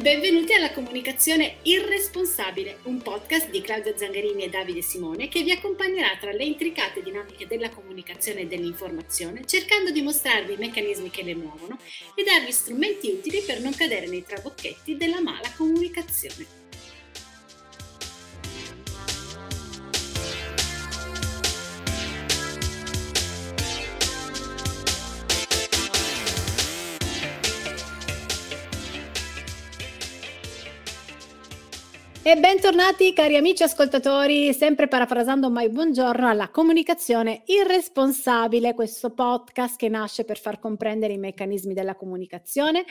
Benvenuti alla Comunicazione Irresponsabile, un podcast di Claudia Zangarini e Davide Simone che vi accompagnerà tra le intricate dinamiche della comunicazione e dell'informazione, cercando di mostrarvi i meccanismi che le muovono e darvi strumenti utili per non cadere nei trabocchetti della mala comunicazione. E bentornati cari amici ascoltatori, sempre parafrasando mai buongiorno alla comunicazione irresponsabile, questo podcast che nasce per far comprendere i meccanismi della comunicazione,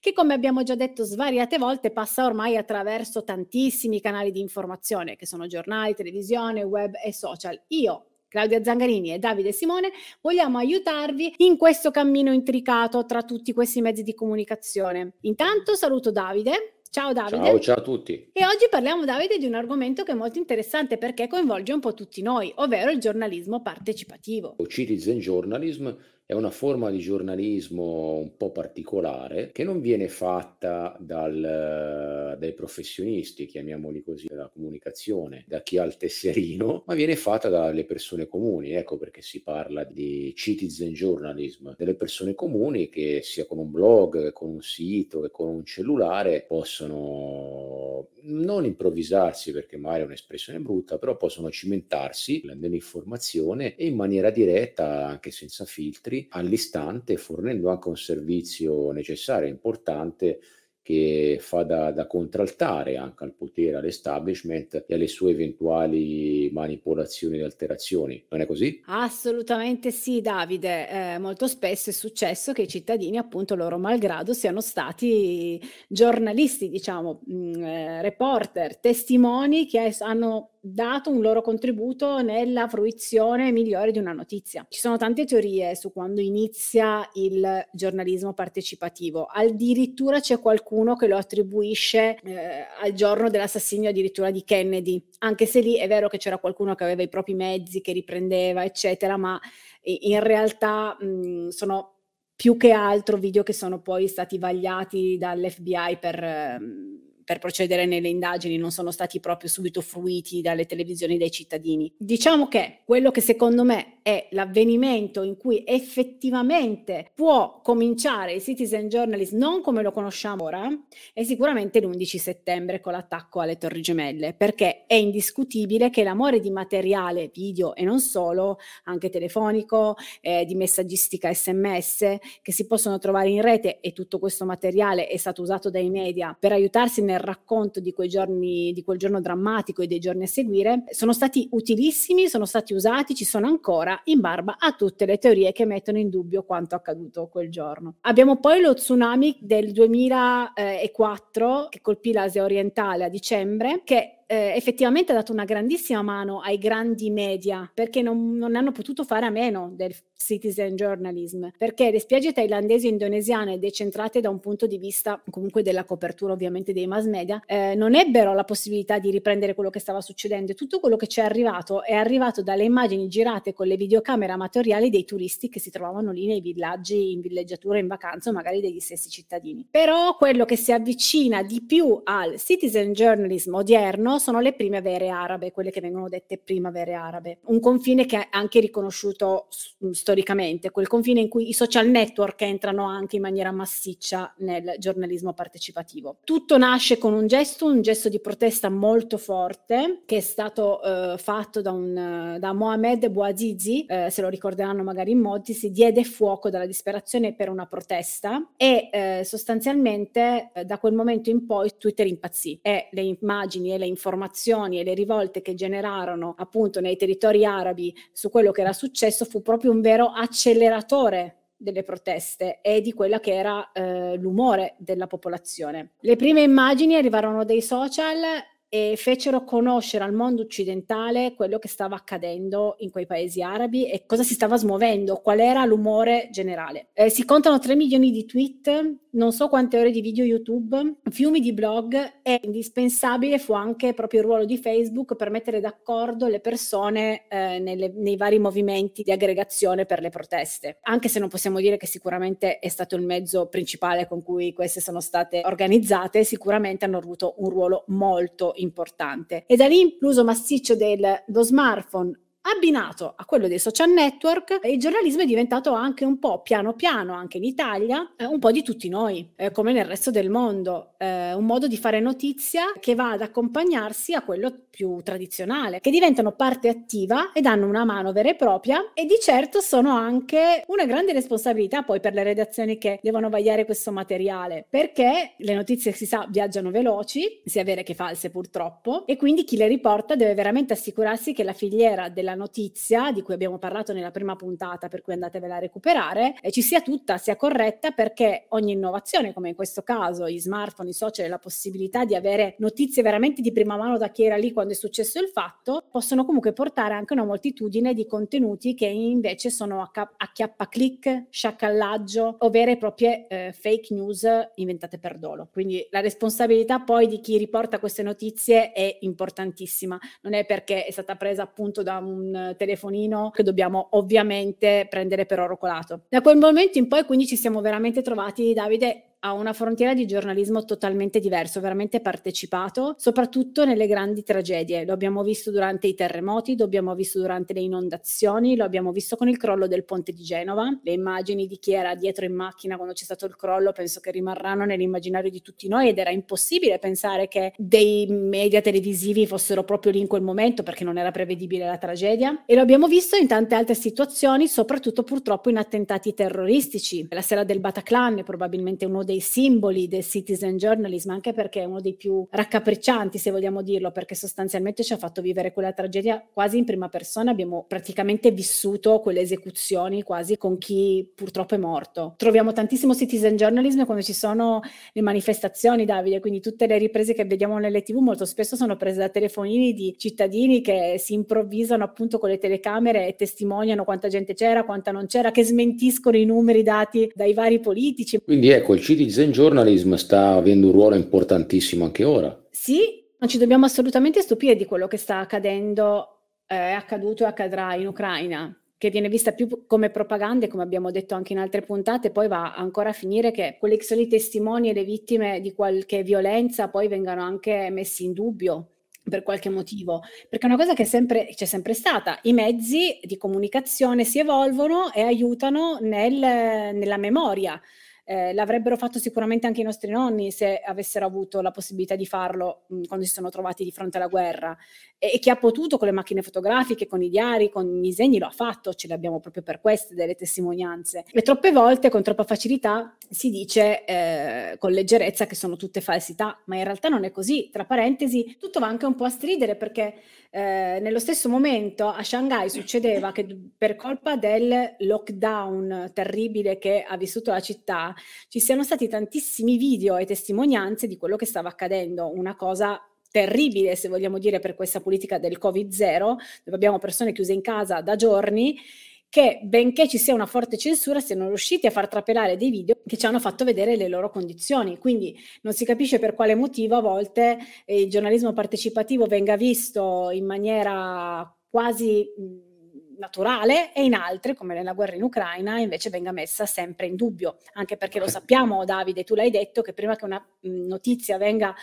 che come abbiamo già detto svariate volte passa ormai attraverso tantissimi canali di informazione, che sono giornali, televisione, web e social. Io Claudia Zangarini e Davide Simone vogliamo aiutarvi in questo cammino intricato tra tutti questi mezzi di comunicazione. Intanto saluto Davide. Ciao Davide. Ciao, ciao a tutti. E oggi parliamo Davide di un argomento che è molto interessante perché coinvolge un po' tutti noi, ovvero il giornalismo partecipativo. Citizen journalism è una forma di giornalismo un po' particolare che non viene fatta dal, dai professionisti, chiamiamoli così, della comunicazione, da chi ha il tesserino, ma viene fatta dalle persone comuni. Ecco perché si parla di citizen journalism, delle persone comuni che sia con un blog, con un sito, che con un cellulare possono non improvvisarsi perché magari è un'espressione brutta, però possono cimentarsi nell'informazione e in maniera diretta, anche senza filtri, all'istante, fornendo anche un servizio necessario e importante che fa da, da, contraltare anche al potere, all'establishment e alle sue eventuali manipolazioni e alterazioni. Non è così? Assolutamente sì, Davide. Eh, molto spesso è successo che i cittadini, appunto loro malgrado, siano stati giornalisti, diciamo, mh, mm, eh, reporter, testimoni che hanno dato un loro contributo nella fruizione migliore di una notizia. Ci sono tante teorie su quando inizia il giornalismo partecipativo, addirittura c'è qualcuno che lo attribuisce eh, al giorno dell'assassinio addirittura di Kennedy, anche se lì è vero che c'era qualcuno che aveva i propri mezzi, che riprendeva, eccetera, ma in realtà mh, sono più che altro video che sono poi stati vagliati dall'FBI per... Mh, per procedere nelle indagini non sono stati proprio subito fruiti dalle televisioni dei cittadini. Diciamo che quello che secondo me è l'avvenimento in cui effettivamente può cominciare il citizen journalism non come lo conosciamo ora è sicuramente l'11 settembre con l'attacco alle Torri Gemelle, perché è indiscutibile che l'amore di materiale video e non solo, anche telefonico, eh, di messaggistica sms, che si possono trovare in rete e tutto questo materiale è stato usato dai media per aiutarsi nel racconto di quei giorni, di quel giorno drammatico e dei giorni a seguire, sono stati utilissimi, sono stati usati, ci sono ancora in barba a tutte le teorie che mettono in dubbio quanto accaduto quel giorno. Abbiamo poi lo tsunami del 2004 che colpì l'Asia orientale a dicembre, che eh, effettivamente ha dato una grandissima mano ai grandi media perché non, non, hanno potuto fare a meno del citizen journalism perché le spiagge thailandesi e indonesiane decentrate da un punto di vista comunque della copertura ovviamente dei mass media eh, non ebbero la possibilità di riprendere quello che stava succedendo. Tutto quello che ci è arrivato è arrivato dalle immagini girate con le videocamere amatoriali dei turisti che si trovavano lì nei villaggi in villeggiatura in vacanza o magari degli stessi cittadini. Però quello che si avvicina di più al citizen journalism odierno sono le primavere arabe, quelle che vengono dette primavere arabe. Un confine che è anche riconosciuto storicamente, quel confine in cui i social network entrano anche in maniera massiccia nel giornalismo partecipativo. Tutto nasce con un gesto, un gesto di protesta molto forte che è stato eh, fatto da, un, da Mohamed Bouazizi, eh, se lo ricorderanno magari in molti, si diede fuoco dalla disperazione per una protesta e eh, sostanzialmente eh, da quel momento in poi Twitter impazzì e le immagini e le informazioni informazioni e le rivolte che generarono appunto nei territori arabi su quello che era successo fu proprio un vero acceleratore delle proteste e di quella che era eh, l'umore della popolazione. Le prime immagini arrivarono dai social e fecero conoscere al mondo occidentale quello che stava accadendo in quei paesi arabi e cosa si stava smuovendo, qual era l'umore generale. Eh, si contano 3 milioni di tweet, non so quante ore di video YouTube, fiumi di blog e indispensabile fu anche proprio il ruolo di Facebook per mettere d'accordo le persone eh, nelle, nei vari movimenti di aggregazione per le proteste. Anche se non possiamo dire che sicuramente è stato il mezzo principale con cui queste sono state organizzate, sicuramente hanno avuto un ruolo molto importante. E da lì l'uso massiccio dello smartphone Abbinato a quello dei social network, il giornalismo è diventato anche un po' piano piano, anche in Italia, eh, un po' di tutti noi, eh, come nel resto del mondo, eh, un modo di fare notizia che va ad accompagnarsi a quello più tradizionale, che diventano parte attiva e danno una mano vera e propria e di certo sono anche una grande responsabilità poi per le redazioni che devono vagliare questo materiale, perché le notizie si sa viaggiano veloci, sia vere che false purtroppo, e quindi chi le riporta deve veramente assicurarsi che la filiera della notizia di cui abbiamo parlato nella prima puntata, per cui andatevela a recuperare, ci sia tutta, sia corretta, perché ogni innovazione, come in questo caso i smartphone, i social e la possibilità di avere notizie veramente di prima mano da chi era lì quando è successo il fatto, possono comunque portare anche una moltitudine di contenuti che invece sono a, cap- a chiappa click, sciacallaggio o vere e proprie eh, fake news inventate per dolo. Quindi la responsabilità poi di chi riporta queste notizie è importantissima, non è perché è stata presa appunto da un telefonino che dobbiamo ovviamente prendere per oro colato. Da quel momento in poi quindi ci siamo veramente trovati, Davide, a una frontiera di giornalismo totalmente diverso, veramente partecipato, soprattutto nelle grandi tragedie. Lo abbiamo visto durante i terremoti, lo abbiamo visto durante le inondazioni, lo abbiamo visto con il crollo del ponte di Genova. Le immagini di chi era dietro in macchina quando c'è stato il crollo penso che rimarranno nell'immaginario di tutti noi ed era impossibile pensare che dei media televisivi fossero proprio lì in quel momento perché non era prevedibile la tragedia. E lo abbiamo visto in tante altre situazioni, soprattutto purtroppo in attentati terroristici. La sera del Bataclan è probabilmente uno dei simboli del citizen journalism, anche perché è uno dei più raccapriccianti, se vogliamo dirlo, perché sostanzialmente ci ha fatto vivere quella tragedia quasi in prima persona, abbiamo praticamente vissuto quelle esecuzioni quasi con chi purtroppo è morto. Troviamo tantissimo citizen journalism quando ci sono le manifestazioni, Davide, quindi tutte le riprese che vediamo nelle tv molto spesso sono prese da telefonini di cittadini che si improvvisano appunto con le telecamere e testimoniano quanta gente c'era, quanta non c'era, che smentiscono i numeri dati dai vari politici. Quindi ecco, il citizen journalism sta avendo un ruolo importantissimo anche ora. Sì, non ci dobbiamo assolutamente stupire di quello che sta accadendo, eh, è accaduto e accadrà in Ucraina che viene vista più come propaganda, come abbiamo detto anche in altre puntate, poi va ancora a finire che quelli che sono i testimoni e le vittime di qualche violenza poi vengano anche messi in dubbio per qualche motivo, perché è una cosa che sempre, c'è sempre stata, i mezzi di comunicazione si evolvono e aiutano nel, nella memoria. Eh, l'avrebbero fatto sicuramente anche i nostri nonni se avessero avuto la possibilità di farlo mh, quando si sono trovati di fronte alla guerra. E, e, chi ha potuto con le macchine fotografiche, con i diari, con i disegni lo ha fatto, ce le abbiamo proprio per queste delle testimonianze. E troppe volte con troppa facilità si dice eh, con leggerezza che sono tutte falsità, ma in realtà non è così. Tra parentesi, tutto va anche un po' a stridere perché eh, nello stesso momento a Shanghai succedeva che per colpa del lockdown terribile che ha vissuto la città ci siano stati tantissimi video e testimonianze di quello che stava accadendo, una cosa terribile se vogliamo dire per questa politica del Covid-0, dove abbiamo persone chiuse in casa da giorni che benché ci sia una forte censura siano riusciti a far trapelare dei video che ci hanno fatto vedere le loro condizioni. Quindi non si capisce per quale motivo a volte eh, il giornalismo partecipativo venga visto in maniera quasi naturale e in altre, come nella guerra in Ucraina, invece venga messa sempre in dubbio. Anche perché lo sappiamo, Davide, tu l'hai detto, che prima che una notizia venga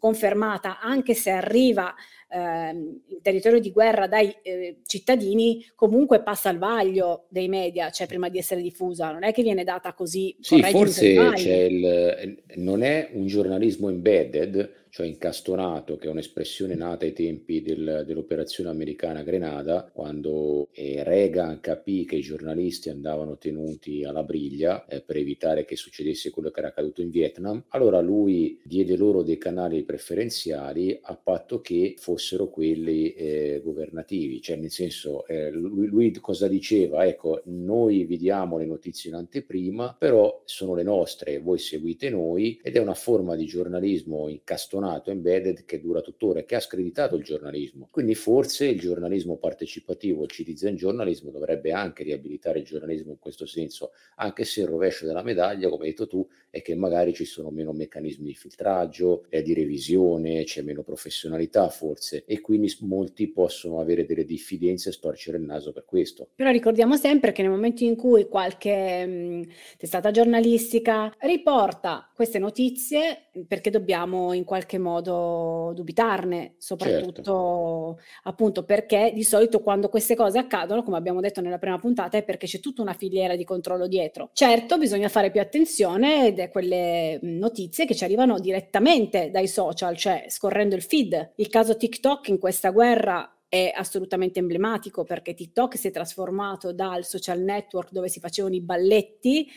confermata, anche se arriva eh, in territorio di guerra dai eh, cittadini, comunque passa al vaglio dei media, cioè prima di essere diffusa, non è che viene data così. Sì, forse il, non è un giornalismo embedded, cioè incastonato, che è un'espressione nata ai tempi del, dell'operazione americana Grenada, quando eh, Reagan capì che i giornalisti andavano tenuti alla briglia eh, per evitare che succedesse quello che era accaduto in Vietnam. Allora lui diede loro dei canali preferenziali a patto che fossero quelli eh, governativi, cioè nel senso eh, lui, lui cosa diceva? Ecco, noi vi diamo le notizie in anteprima, però sono le nostre, voi seguite noi ed è una forma di giornalismo incastonato suonato, embedded, che dura tuttora e che ha screditato il giornalismo. Quindi forse il giornalismo partecipativo, il citizen journalism, dovrebbe anche riabilitare il giornalismo in questo senso, anche se il rovescio della medaglia, come hai detto tu, è che magari ci sono meno meccanismi di filtraggio, e di revisione, c'è meno professionalità forse e quindi molti possono avere delle diffidenze e storcere il naso per questo. Però ricordiamo sempre che nel momento in cui qualche mh, testata giornalistica riporta queste notizie, perché dobbiamo in qualche modo dubitarne, soprattutto certo. appunto perché di solito quando queste cose accadono, come abbiamo detto nella prima puntata, è perché c'è tutta una filiera di controllo dietro. Certo, bisogna fare più attenzione ed è quelle notizie che ci arrivano direttamente dai social, cioè scorrendo il feed. Il caso TikTok in questa guerra è assolutamente emblematico perché TikTok si è trasformato dal social network dove si facevano i balletti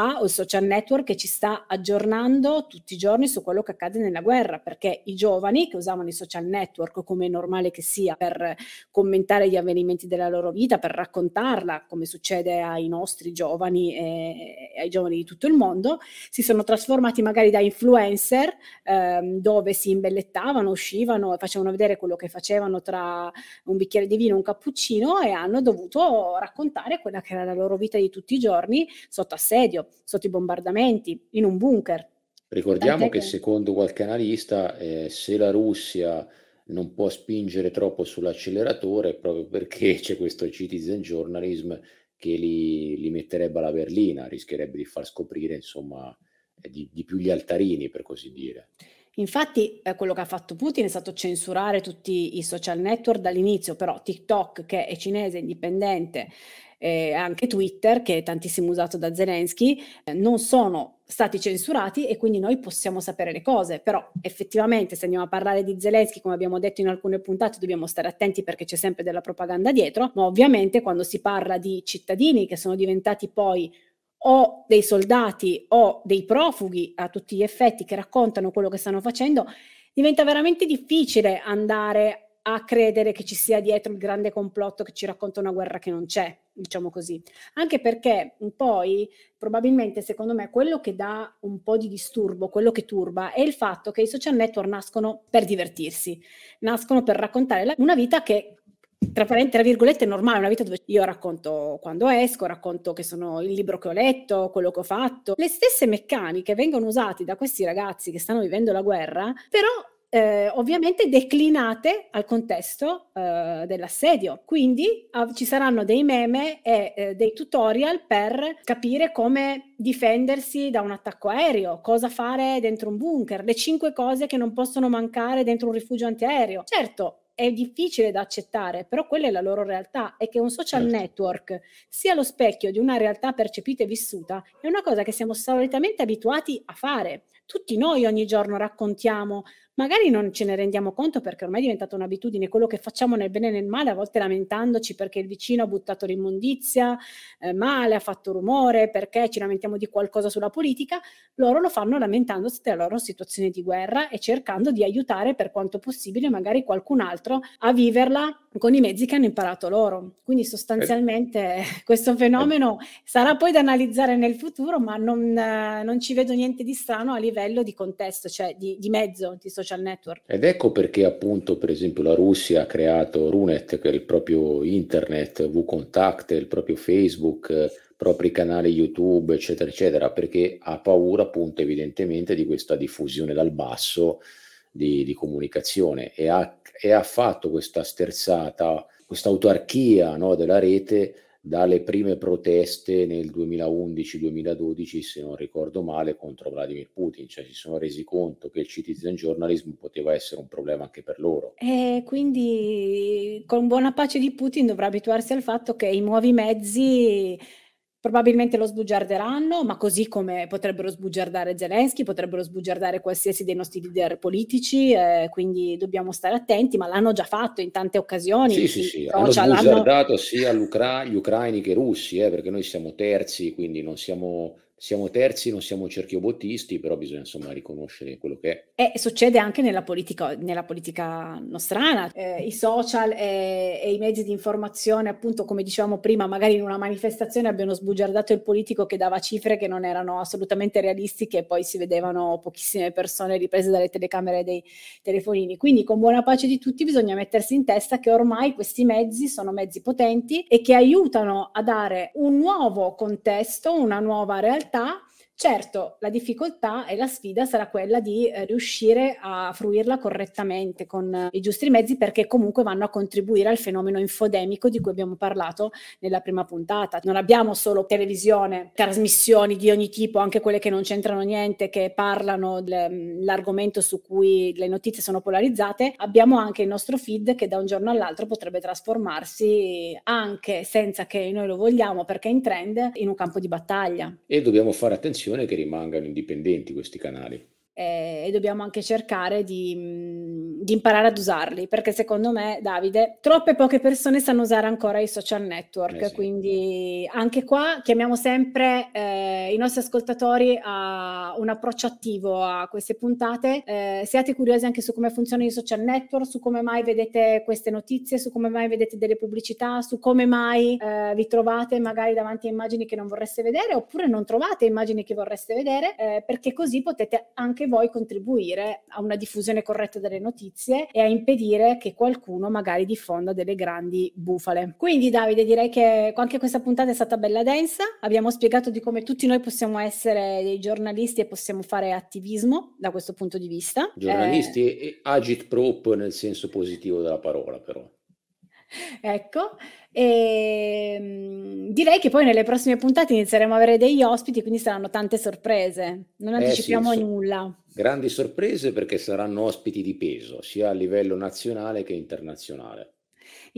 a un social network che ci sta aggiornando tutti i giorni su quello che accade nella guerra, perché i giovani che usavano i social network, come è normale che sia, per commentare gli avvenimenti della loro vita, per raccontarla, come succede ai nostri giovani e ai giovani di tutto il mondo, si sono trasformati magari da influencer ehm, dove si imbellettavano, uscivano e facevano vedere quello che facevano tra un bicchiere di vino e un cappuccino e hanno dovuto raccontare quella che era la loro vita di tutti i giorni sotto assedio, sotto i bombardamenti, in un bunker. Ricordiamo che, che, secondo qualche analista, eh, se la Russia non può spingere troppo sull'acceleratore proprio perché c'è questo citizen journalism che li, li metterebbe alla berlina, rischierebbe di far scoprire insomma eh, di, di più gli altarini per così dire. Infatti eh, quello che ha fatto Putin è stato censurare tutti i social network dall'inizio, però TikTok che è cinese, indipendente, eh, anche Twitter, che è tantissimo usato da Zelensky, eh, non sono stati censurati e quindi noi possiamo sapere le cose, però effettivamente se andiamo a parlare di Zelensky, come abbiamo detto in alcune puntate, dobbiamo stare attenti perché c'è sempre della propaganda dietro, ma ovviamente quando si parla di cittadini che sono diventati poi o dei soldati o dei profughi a tutti gli effetti che raccontano quello che stanno facendo, diventa veramente difficile andare a credere che ci sia dietro il grande complotto che ci racconta una guerra che non c'è, diciamo così. Anche perché poi probabilmente secondo me quello che dà un po' di disturbo, quello che turba, è il fatto che i social network nascono per divertirsi, nascono per raccontare una vita che tra, tra virgolette è normale, una vita dove io racconto quando esco, racconto che sono il libro che ho letto, quello che ho fatto. Le stesse meccaniche vengono usate da questi ragazzi che stanno vivendo la guerra, però eh, ovviamente declinate al contesto eh, dell'assedio. Quindi ah, ci saranno dei meme e eh, dei tutorial per capire come difendersi da un attacco aereo, cosa fare dentro un bunker, le cinque cose che non possono mancare dentro un rifugio antiaereo. Certo, è difficile da accettare, però quella è la loro realtà e che un social certo. network sia lo specchio di una realtà percepita e vissuta è una cosa che siamo solitamente abituati a fare. Tutti noi ogni giorno raccontiamo magari non ce ne rendiamo conto perché ormai è diventata un'abitudine, quello che facciamo nel bene e nel male, a volte lamentandoci perché il vicino ha buttato l'immondizia eh, male, ha fatto rumore, perché ci lamentiamo di qualcosa sulla politica, loro lo fanno lamentandosi della loro situazione di guerra e cercando di aiutare per quanto possibile magari qualcun altro a viverla con i mezzi che hanno imparato loro. Quindi sostanzialmente questo fenomeno sarà poi da analizzare nel futuro, ma non, eh, non, ci vedo niente di strano a livello di contesto, cioè di, di mezzo, di social network. Ed ecco perché appunto per esempio la Russia ha creato Runet, che è il proprio internet, VContact, il proprio Facebook, propri canali YouTube, eccetera, eccetera, perché ha paura appunto evidentemente di questa diffusione dal basso di, di comunicazione e ha, e ha, fatto questa sterzata, questa autarchia no, della rete dalle prime proteste nel 2011-2012, se non ricordo male, contro Vladimir Putin, cioè si sono resi conto che il citizen journalism poteva essere un problema anche per loro. E quindi con buona pace di Putin dovrà abituarsi al fatto che i nuovi mezzi Probabilmente lo sbugiarderanno, ma così come potrebbero sbugiardare Zelensky, potrebbero sbugiardare qualsiasi dei nostri leader politici, eh, quindi dobbiamo stare attenti, ma l'hanno già fatto in tante occasioni. Sì, sì, sì, hanno sbugiardato sia gli ucraini che i russi, eh, perché noi siamo terzi, quindi non siamo siamo terzi, non siamo cerchiobottisti, però bisogna insomma riconoscere quello che è. E succede anche nella politica, nella politica nostrana. Eh, I social e, e, i mezzi di informazione, appunto, come dicevamo prima, magari in una manifestazione abbiano sbugiardato il politico che dava cifre che non erano assolutamente realistiche e poi si vedevano pochissime persone riprese dalle telecamere dei telefonini. Quindi con buona pace di tutti bisogna mettersi in testa che ormai questi mezzi sono mezzi potenti e che aiutano a dare un nuovo contesto, una nuova realtà realtà Certo, la difficoltà e la sfida sarà quella di eh, riuscire a fruirla correttamente con eh, i giusti mezzi perché comunque vanno a contribuire al fenomeno infodemico di cui abbiamo parlato nella prima puntata. Non abbiamo solo televisione, trasmissioni di ogni tipo, anche quelle che non c'entrano niente, che parlano dell'argomento su cui le notizie sono polarizzate, abbiamo anche il nostro feed che da un giorno all'altro potrebbe trasformarsi anche senza che noi lo vogliamo perché è in trend in un campo di battaglia. E dobbiamo fare attenzione attenzione che rimangano indipendenti questi canali eh, e dobbiamo anche cercare di, mh, di, imparare ad usarli, perché secondo me, Davide, troppe poche persone sanno usare ancora i social network, eh sì. quindi anche qua chiamiamo sempre eh, i nostri ascoltatori a un approccio attivo a queste puntate, eh, siate curiosi anche su come funzionano i social network, su come mai vedete queste notizie, su come mai vedete delle pubblicità, su come mai eh, vi trovate magari davanti a immagini che non vorreste vedere oppure non trovate immagini che vorreste vedere, eh, perché così potete anche voi contribuire a una diffusione corretta delle notizie e a impedire che qualcuno magari diffonda delle grandi bufale. Quindi Davide direi che anche questa puntata è stata bella densa, abbiamo spiegato di come tutti noi possiamo essere dei giornalisti e possiamo fare attivismo da questo punto di vista. Giornalisti eh, e agit prop nel senso positivo della parola però. Ecco, e ehm, direi che poi nelle prossime puntate inizieremo a avere degli ospiti, quindi saranno tante sorprese. Non anticipiamo eh sì, nulla. Grandi sorprese perché saranno ospiti di peso, sia a livello nazionale che internazionale.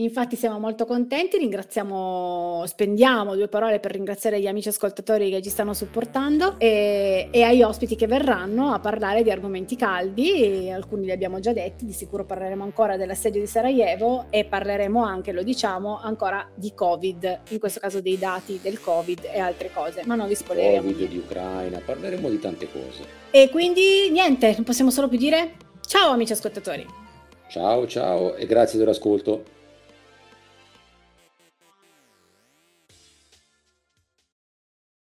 Infatti siamo molto contenti, ringraziamo, spendiamo due parole per ringraziare gli amici ascoltatori che ci stanno supportando e, e agli ospiti che verranno a parlare di argomenti caldi, alcuni li abbiamo già detti, di sicuro parleremo ancora dell'assedio di Sarajevo e parleremo anche, lo diciamo, ancora di Covid, in questo caso dei dati del Covid e altre cose, ma non vi spoileriamo. Covid di Ucraina, parleremo di tante cose. E quindi niente, non possiamo solo più dire ciao amici ascoltatori. Ciao ciao e grazie dell'ascolto.